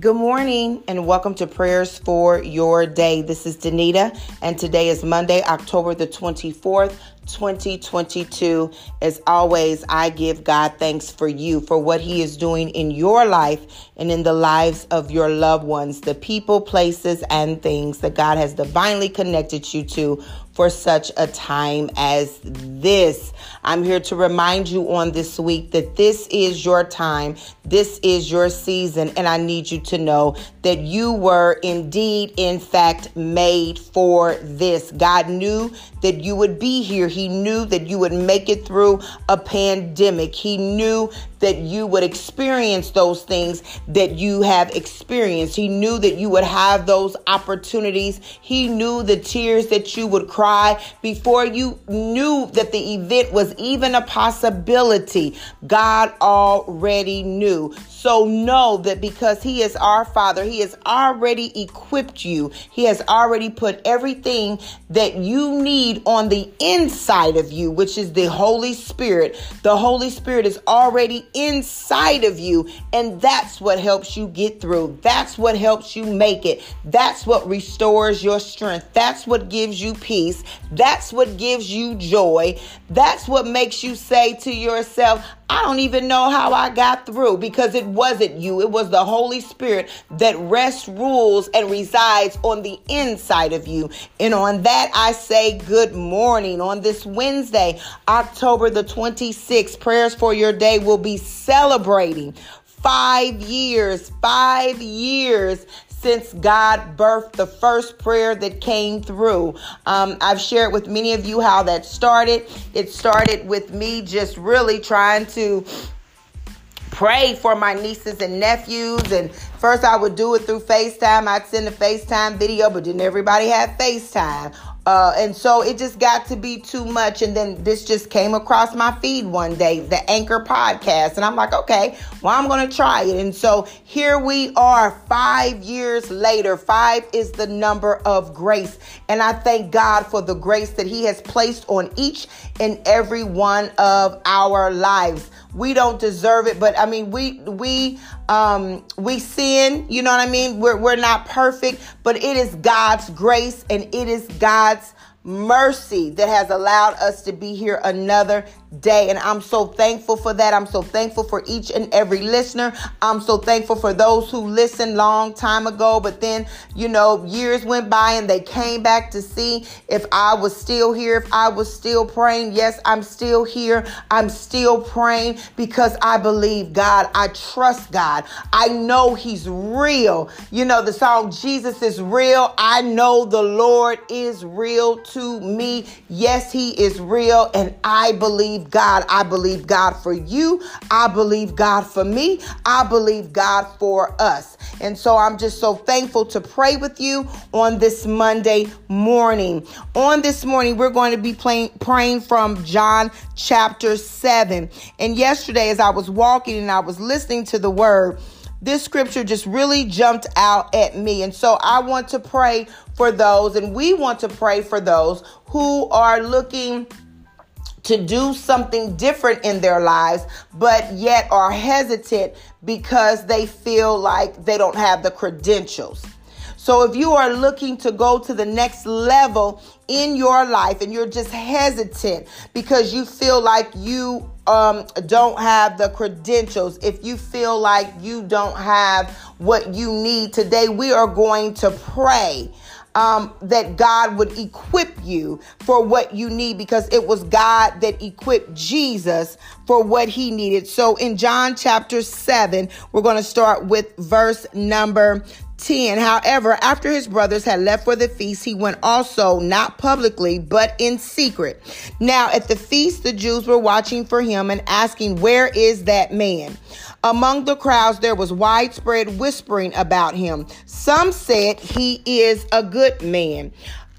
Good morning and welcome to Prayers for Your Day. This is Danita, and today is Monday, October the 24th, 2022. As always, I give God thanks for you, for what He is doing in your life and in the lives of your loved ones, the people, places, and things that God has divinely connected you to for such a time as this. I'm here to remind you on this week that this is your time, this is your season, and I need you to know that you were indeed, in fact, made for this. God knew that you would be here. He knew that you would make it through a pandemic. He knew that you would experience those things that you have experienced. He knew that you would have those opportunities. He knew the tears that you would cry before you knew that the event was even a possibility. God already knew. So know that because He is our Father, He has already equipped you. He has already put everything that you need on the inside of you, which is the Holy Spirit. The Holy Spirit is already inside of you, and that's what helps you get through. That's what helps you make it. That's what restores your strength. That's what gives you peace. That's what gives you joy. That's what makes you say to yourself, I don't even know how I got through because it wasn't you. It was the Holy Spirit that rests, rules, and resides on the inside of you. And on that, I say good morning. On this Wednesday, October the 26th, prayers for your day will be celebrating five years, five years since God birthed the first prayer that came through. Um, I've shared with many of you how that started. It started with me just really trying to pray for my nieces and nephews. And first, I would do it through FaceTime. I'd send a FaceTime video, but didn't everybody have FaceTime? Uh, and so it just got to be too much. And then this just came across my feed one day, the Anchor podcast. And I'm like, okay, well, I'm going to try it. And so here we are five years later. Five is the number of grace. And I thank God for the grace that He has placed on each and every one of our lives. We don't deserve it, but I mean, we, we, um, we sin, you know what I mean? We're, we're not perfect, but it is God's grace and it is God's mercy that has allowed us to be here another day. And I'm so thankful for that. I'm so thankful for each and every listener. I'm so thankful for those who listened long time ago, but then, you know, years went by and they came back to see if I was still here, if I was still praying. Yes, I'm still here. I'm still praying because I believe God. I trust God. I know He's real. You know, the song Jesus is real. I know the Lord is real to me. Yes, He is real. And I believe believe God. I believe God for you. I believe God for me. I believe God for us. And so I'm just so thankful to pray with you on this Monday morning. On this morning, we're going to be playing, praying from John chapter 7. And yesterday, as I was walking and I was listening to the word, this scripture just really jumped out at me. And so I want to pray for those, and we want to pray for those who are looking to do something different in their lives, but yet are hesitant because they feel like they don't have the credentials. So if you are looking to go to the next level in your life and you're just hesitant because you feel like you um, don't have the credentials, if you feel like you don't have what you need today, we are going to pray um, that God would equip you for what you need because it was God that equipped Jesus for what he needed. So in John chapter 7, we're going to start with verse number 10. However, after his brothers had left for the feast, he went also, not publicly, but in secret. Now, at the feast, the Jews were watching for him and asking, Where is that man? Among the crowds, there was widespread whispering about him. Some said he is a good man.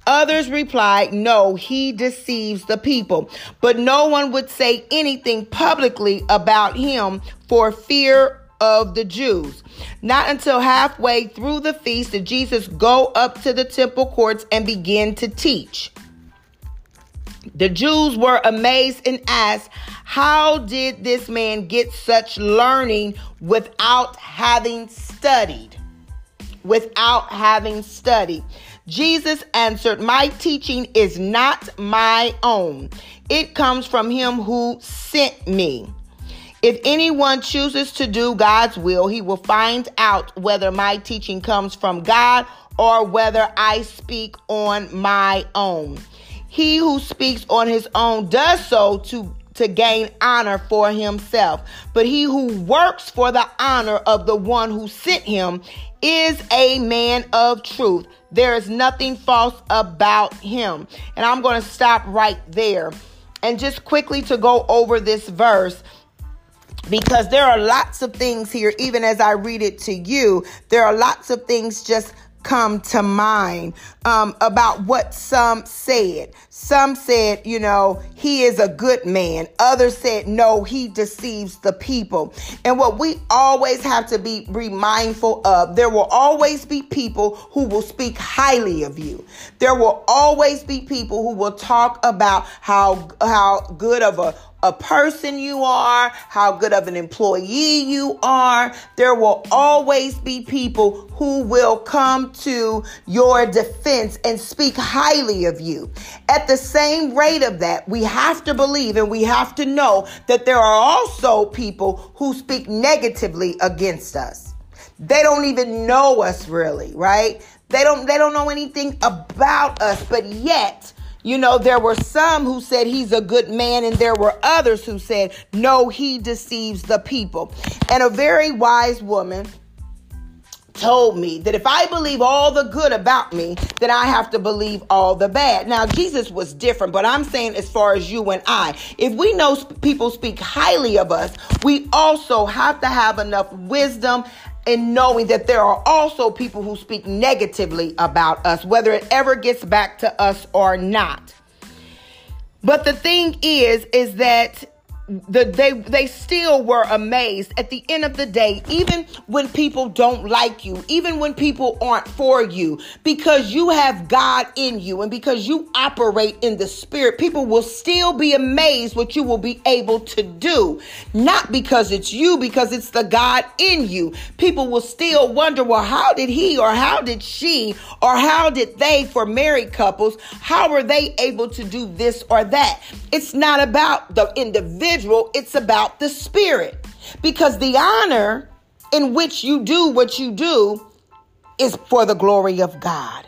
Others replied, No, he deceives the people. But no one would say anything publicly about him for fear of the Jews. Not until halfway through the feast did Jesus go up to the temple courts and begin to teach. The Jews were amazed and asked, How did this man get such learning without having studied? without having studied. Jesus answered, My teaching is not my own, it comes from him who sent me. If anyone chooses to do God's will, he will find out whether my teaching comes from God or whether I speak on my own. He who speaks on his own does so to to gain honor for himself. But he who works for the honor of the one who sent him is a man of truth. There is nothing false about him. And I'm going to stop right there. And just quickly to go over this verse because there are lots of things here, even as I read it to you, there are lots of things just come to mind um, about what some said. Some said, you know, he is a good man. Others said, no, he deceives the people. And what we always have to be, be mindful of, there will always be people who will speak highly of you. There will always be people who will talk about how, how good of a a person you are, how good of an employee you are. There will always be people who will come to your defense and speak highly of you. At the same rate of that, we have to believe and we have to know that there are also people who speak negatively against us. They don't even know us really, right? They don't they don't know anything about us, but yet you know, there were some who said he's a good man, and there were others who said, no, he deceives the people. And a very wise woman told me that if I believe all the good about me, then I have to believe all the bad. Now, Jesus was different, but I'm saying as far as you and I, if we know people speak highly of us, we also have to have enough wisdom in knowing that there are also people who speak negatively about us, whether it ever gets back to us or not. But the thing is, is that the, they they still were amazed at the end of the day even when people don't like you even when people aren't for you. Because you have God in you and because you operate in the spirit people will still be amazed what you will be able to do. Not because it's you because it's the God in you. People will still wonder well how did he or how did she or how did they for married couples how were they able to do this or that? It's not about the individual individual, it's about the spirit. Because the honor in which you do what you do is for the glory of God.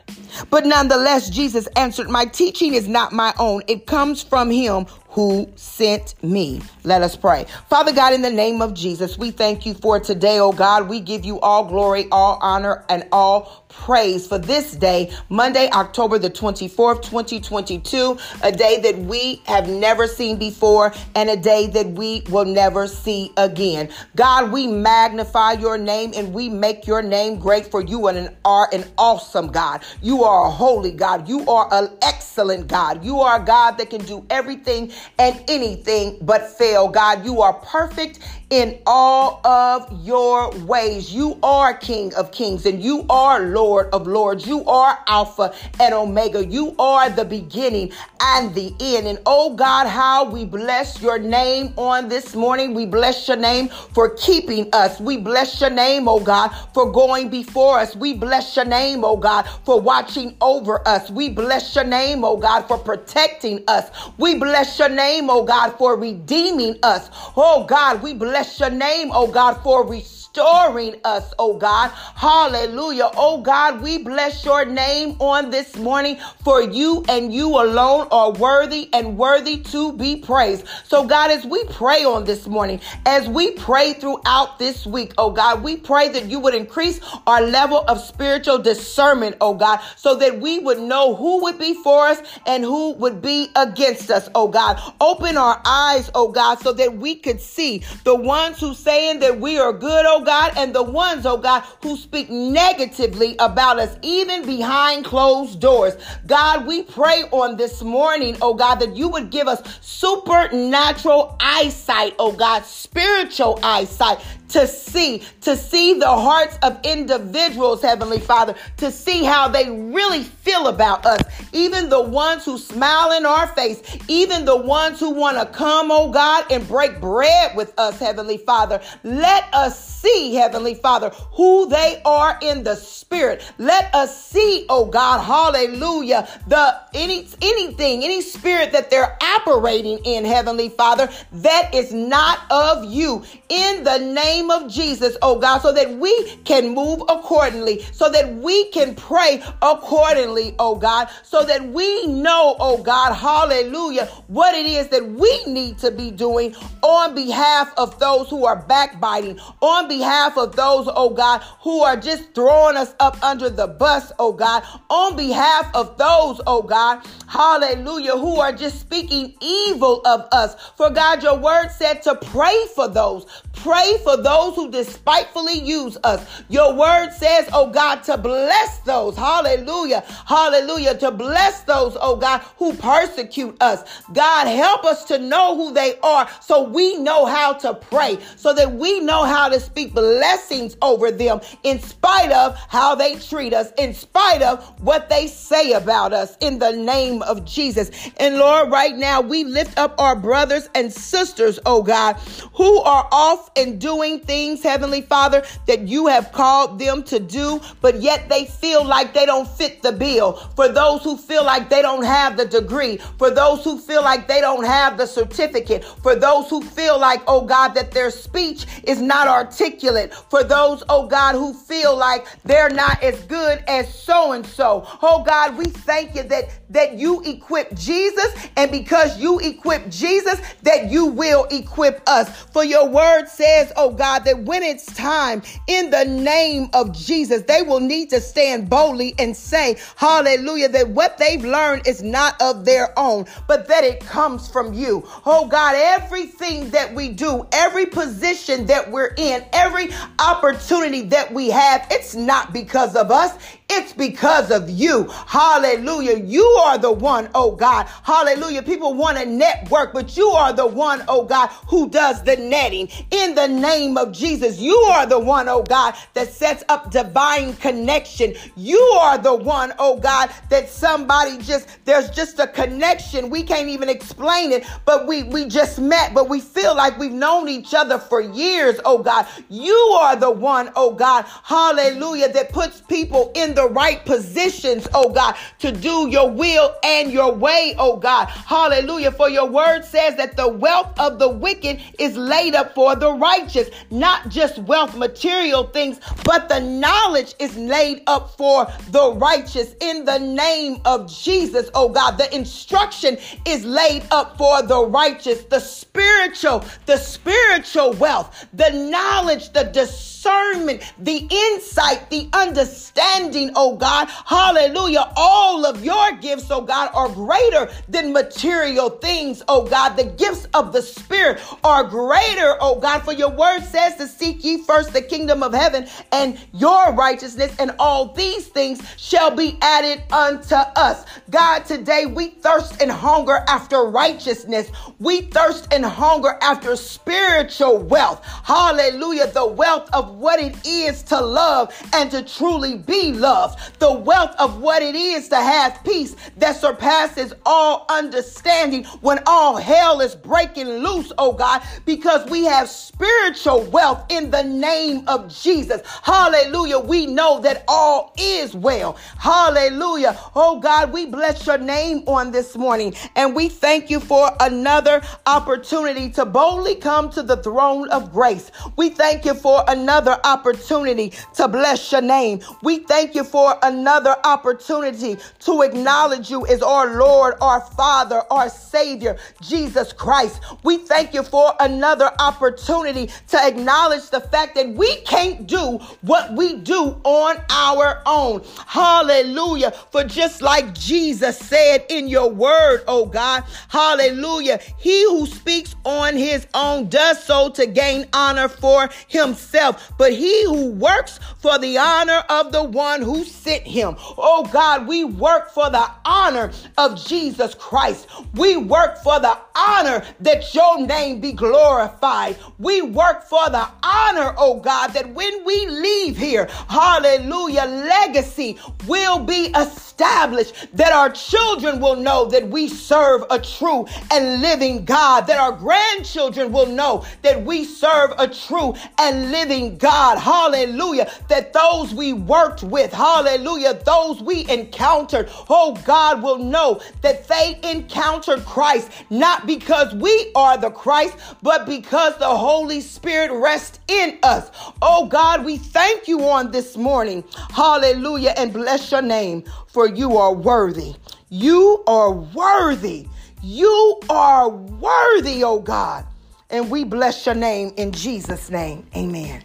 But nonetheless, Jesus answered, My teaching is not my own. It comes from him who sent me. Let us pray. Father God, in the name of Jesus, we thank you for today, oh God. We give you all glory, all honor, and all praise for this day, Monday, October the 24th, 2022, a day that we have never seen before and a day that we will never see again. God, we magnify your name and we make your name great for you and are an awesome God. You are a holy God. You are an excellent God. You are a God that can do everything and anything but fail. God, you are perfect in all of your ways. You are King of kings and you are Lord of lords. You are Alpha and Omega. You are the beginning and the end. And oh God, how we bless your name on this morning. We bless your name for keeping us. We bless your name, oh God, for going before us. We bless your name, oh God, for watching over us. We bless your name, oh God, for protecting us. We bless your name, oh God, for redeeming us. Oh God, we bless bless your name, oh God, for restoring restoring us, oh God. Hallelujah. Oh God, we bless your name on this morning for you and you alone are worthy and worthy to be praised. So God, as we pray on this morning, as we pray throughout this week, oh God, we pray that you would increase our level of spiritual discernment, oh God, so that we would know who would be for us and who would be against us, oh God. Open our eyes, oh God, so that we could see the ones who saying that we are good, oh God, and the ones, oh God, who speak negatively about us, even behind closed doors. God, we pray on this morning, oh God, that you would give us supernatural eyesight, oh God, spiritual eyesight to see, to see the hearts of individuals, Heavenly Father, to see how they really feel about us. Even the ones who smile in our face, even the ones who want to come, oh God, and break bread with us, Heavenly Father. Let us see see, Heavenly Father, who they are in the spirit. Let us see, oh God, hallelujah, the any anything, any spirit that they're operating in, Heavenly Father, that is not of you. In the name of Jesus, oh God, so that we can move accordingly, so that we can pray accordingly, oh God, so that we know, oh God, hallelujah, what it is that we need to be doing on behalf of those who are backbiting, on behalf of those, oh God, who are just throwing us up under the bus, oh God, on behalf of those, oh God, hallelujah, who are just speaking evil of us. For God, your word said to pray for those, pray for those who despitefully use us. Your word says, oh God, to bless those, hallelujah, hallelujah, to bless those, oh God, who persecute us. God, help us to know who they are so we know how to pray, so that we know how to speak blessings over them in spite of how they treat us, in spite of what they say about us, in the name of Jesus. And Lord, right now we lift up our brothers and sisters, oh God, who are off and doing things, Heavenly Father, that you have called them to do, but yet they feel like they don't fit the bill. For those who feel like they don't have the degree, for those who feel like they don't have the certificate, for those who feel like, oh God, that their speech is not articulate, for those, oh God, who feel like they're not as good as so and so. Oh God, we thank you that that you equip Jesus and because you equip Jesus that you will equip us. For your word says, oh God, that when it's time in the name of Jesus, they will need to stand boldly and say, hallelujah, that what they've learned is not of their own, but that it comes from you. Oh God, everything that we do, every position that we're in, every opportunity that we have, it's not because of us. It's because of you. Hallelujah. You are the one, oh God. Hallelujah. People want to network, but you are the one, oh God, who does the netting. In the name of Jesus, you are the one, oh God, that sets up divine connection. You are the one, oh God, that somebody just, there's just a connection. We can't even explain it, but we, we just met, but we feel like we've known each other for years, oh God. You are the one, oh God, hallelujah, that puts people in the right positions, oh God, to do your will and your way, oh God. Hallelujah. For your word says that the wealth of the wicked is laid up for the righteous, not just wealth, material things, but the knowledge is laid up for the righteous in the name of Jesus, oh God. The instruction is laid up for the righteous, the spiritual, the spiritual wealth, the knowledge, the discernment, the insight, the understanding, oh God. Hallelujah. All of your gifts, oh God, are greater than material things, oh God. The gifts of the Spirit are greater, oh God. For your word says to seek ye first the kingdom of heaven and your righteousness, and all these things shall be added unto us. God, today we thirst and hunger after righteousness. We thirst and hunger after spiritual wealth. Hallelujah. The wealth of what it is to love and to truly be loved. The wealth of what it is to have peace that surpasses all understanding when all hell is breaking loose, oh God, because we have spiritual wealth in the name of Jesus. Hallelujah. We know that all is well. Hallelujah. Oh God, we bless your name on this morning and we thank you for another opportunity to boldly come to the throne of grace. We thank you for another opportunity to bless your name. We thank you for another opportunity to acknowledge you as our Lord, our Father, our Savior, Jesus Christ. We thank you for another opportunity to acknowledge the fact that we can't do what we do on our own. Hallelujah. For just like Jesus said in your word, oh God, hallelujah, he who speaks on his own does so to gain honor for himself, but he who works for the honor of the one who sent him. Oh God, we work for the honor of Jesus Christ. We work for the honor that your name be glorified. We work for the honor, oh God, that when we leave here, hallelujah, legacy will be established, that our children will know that we serve a true and living God, that our grandchildren will know that we serve a true and living God. Hallelujah. That those we worked with, hallelujah, those we encountered, oh God, will know that they encountered Christ, not because we are the Christ, but because the Holy Spirit rests in us. Oh God, we thank you on this morning. Hallelujah. And bless your name, for you are worthy. You are worthy. You are worthy, oh God. And we bless your name in Jesus' name. Amen.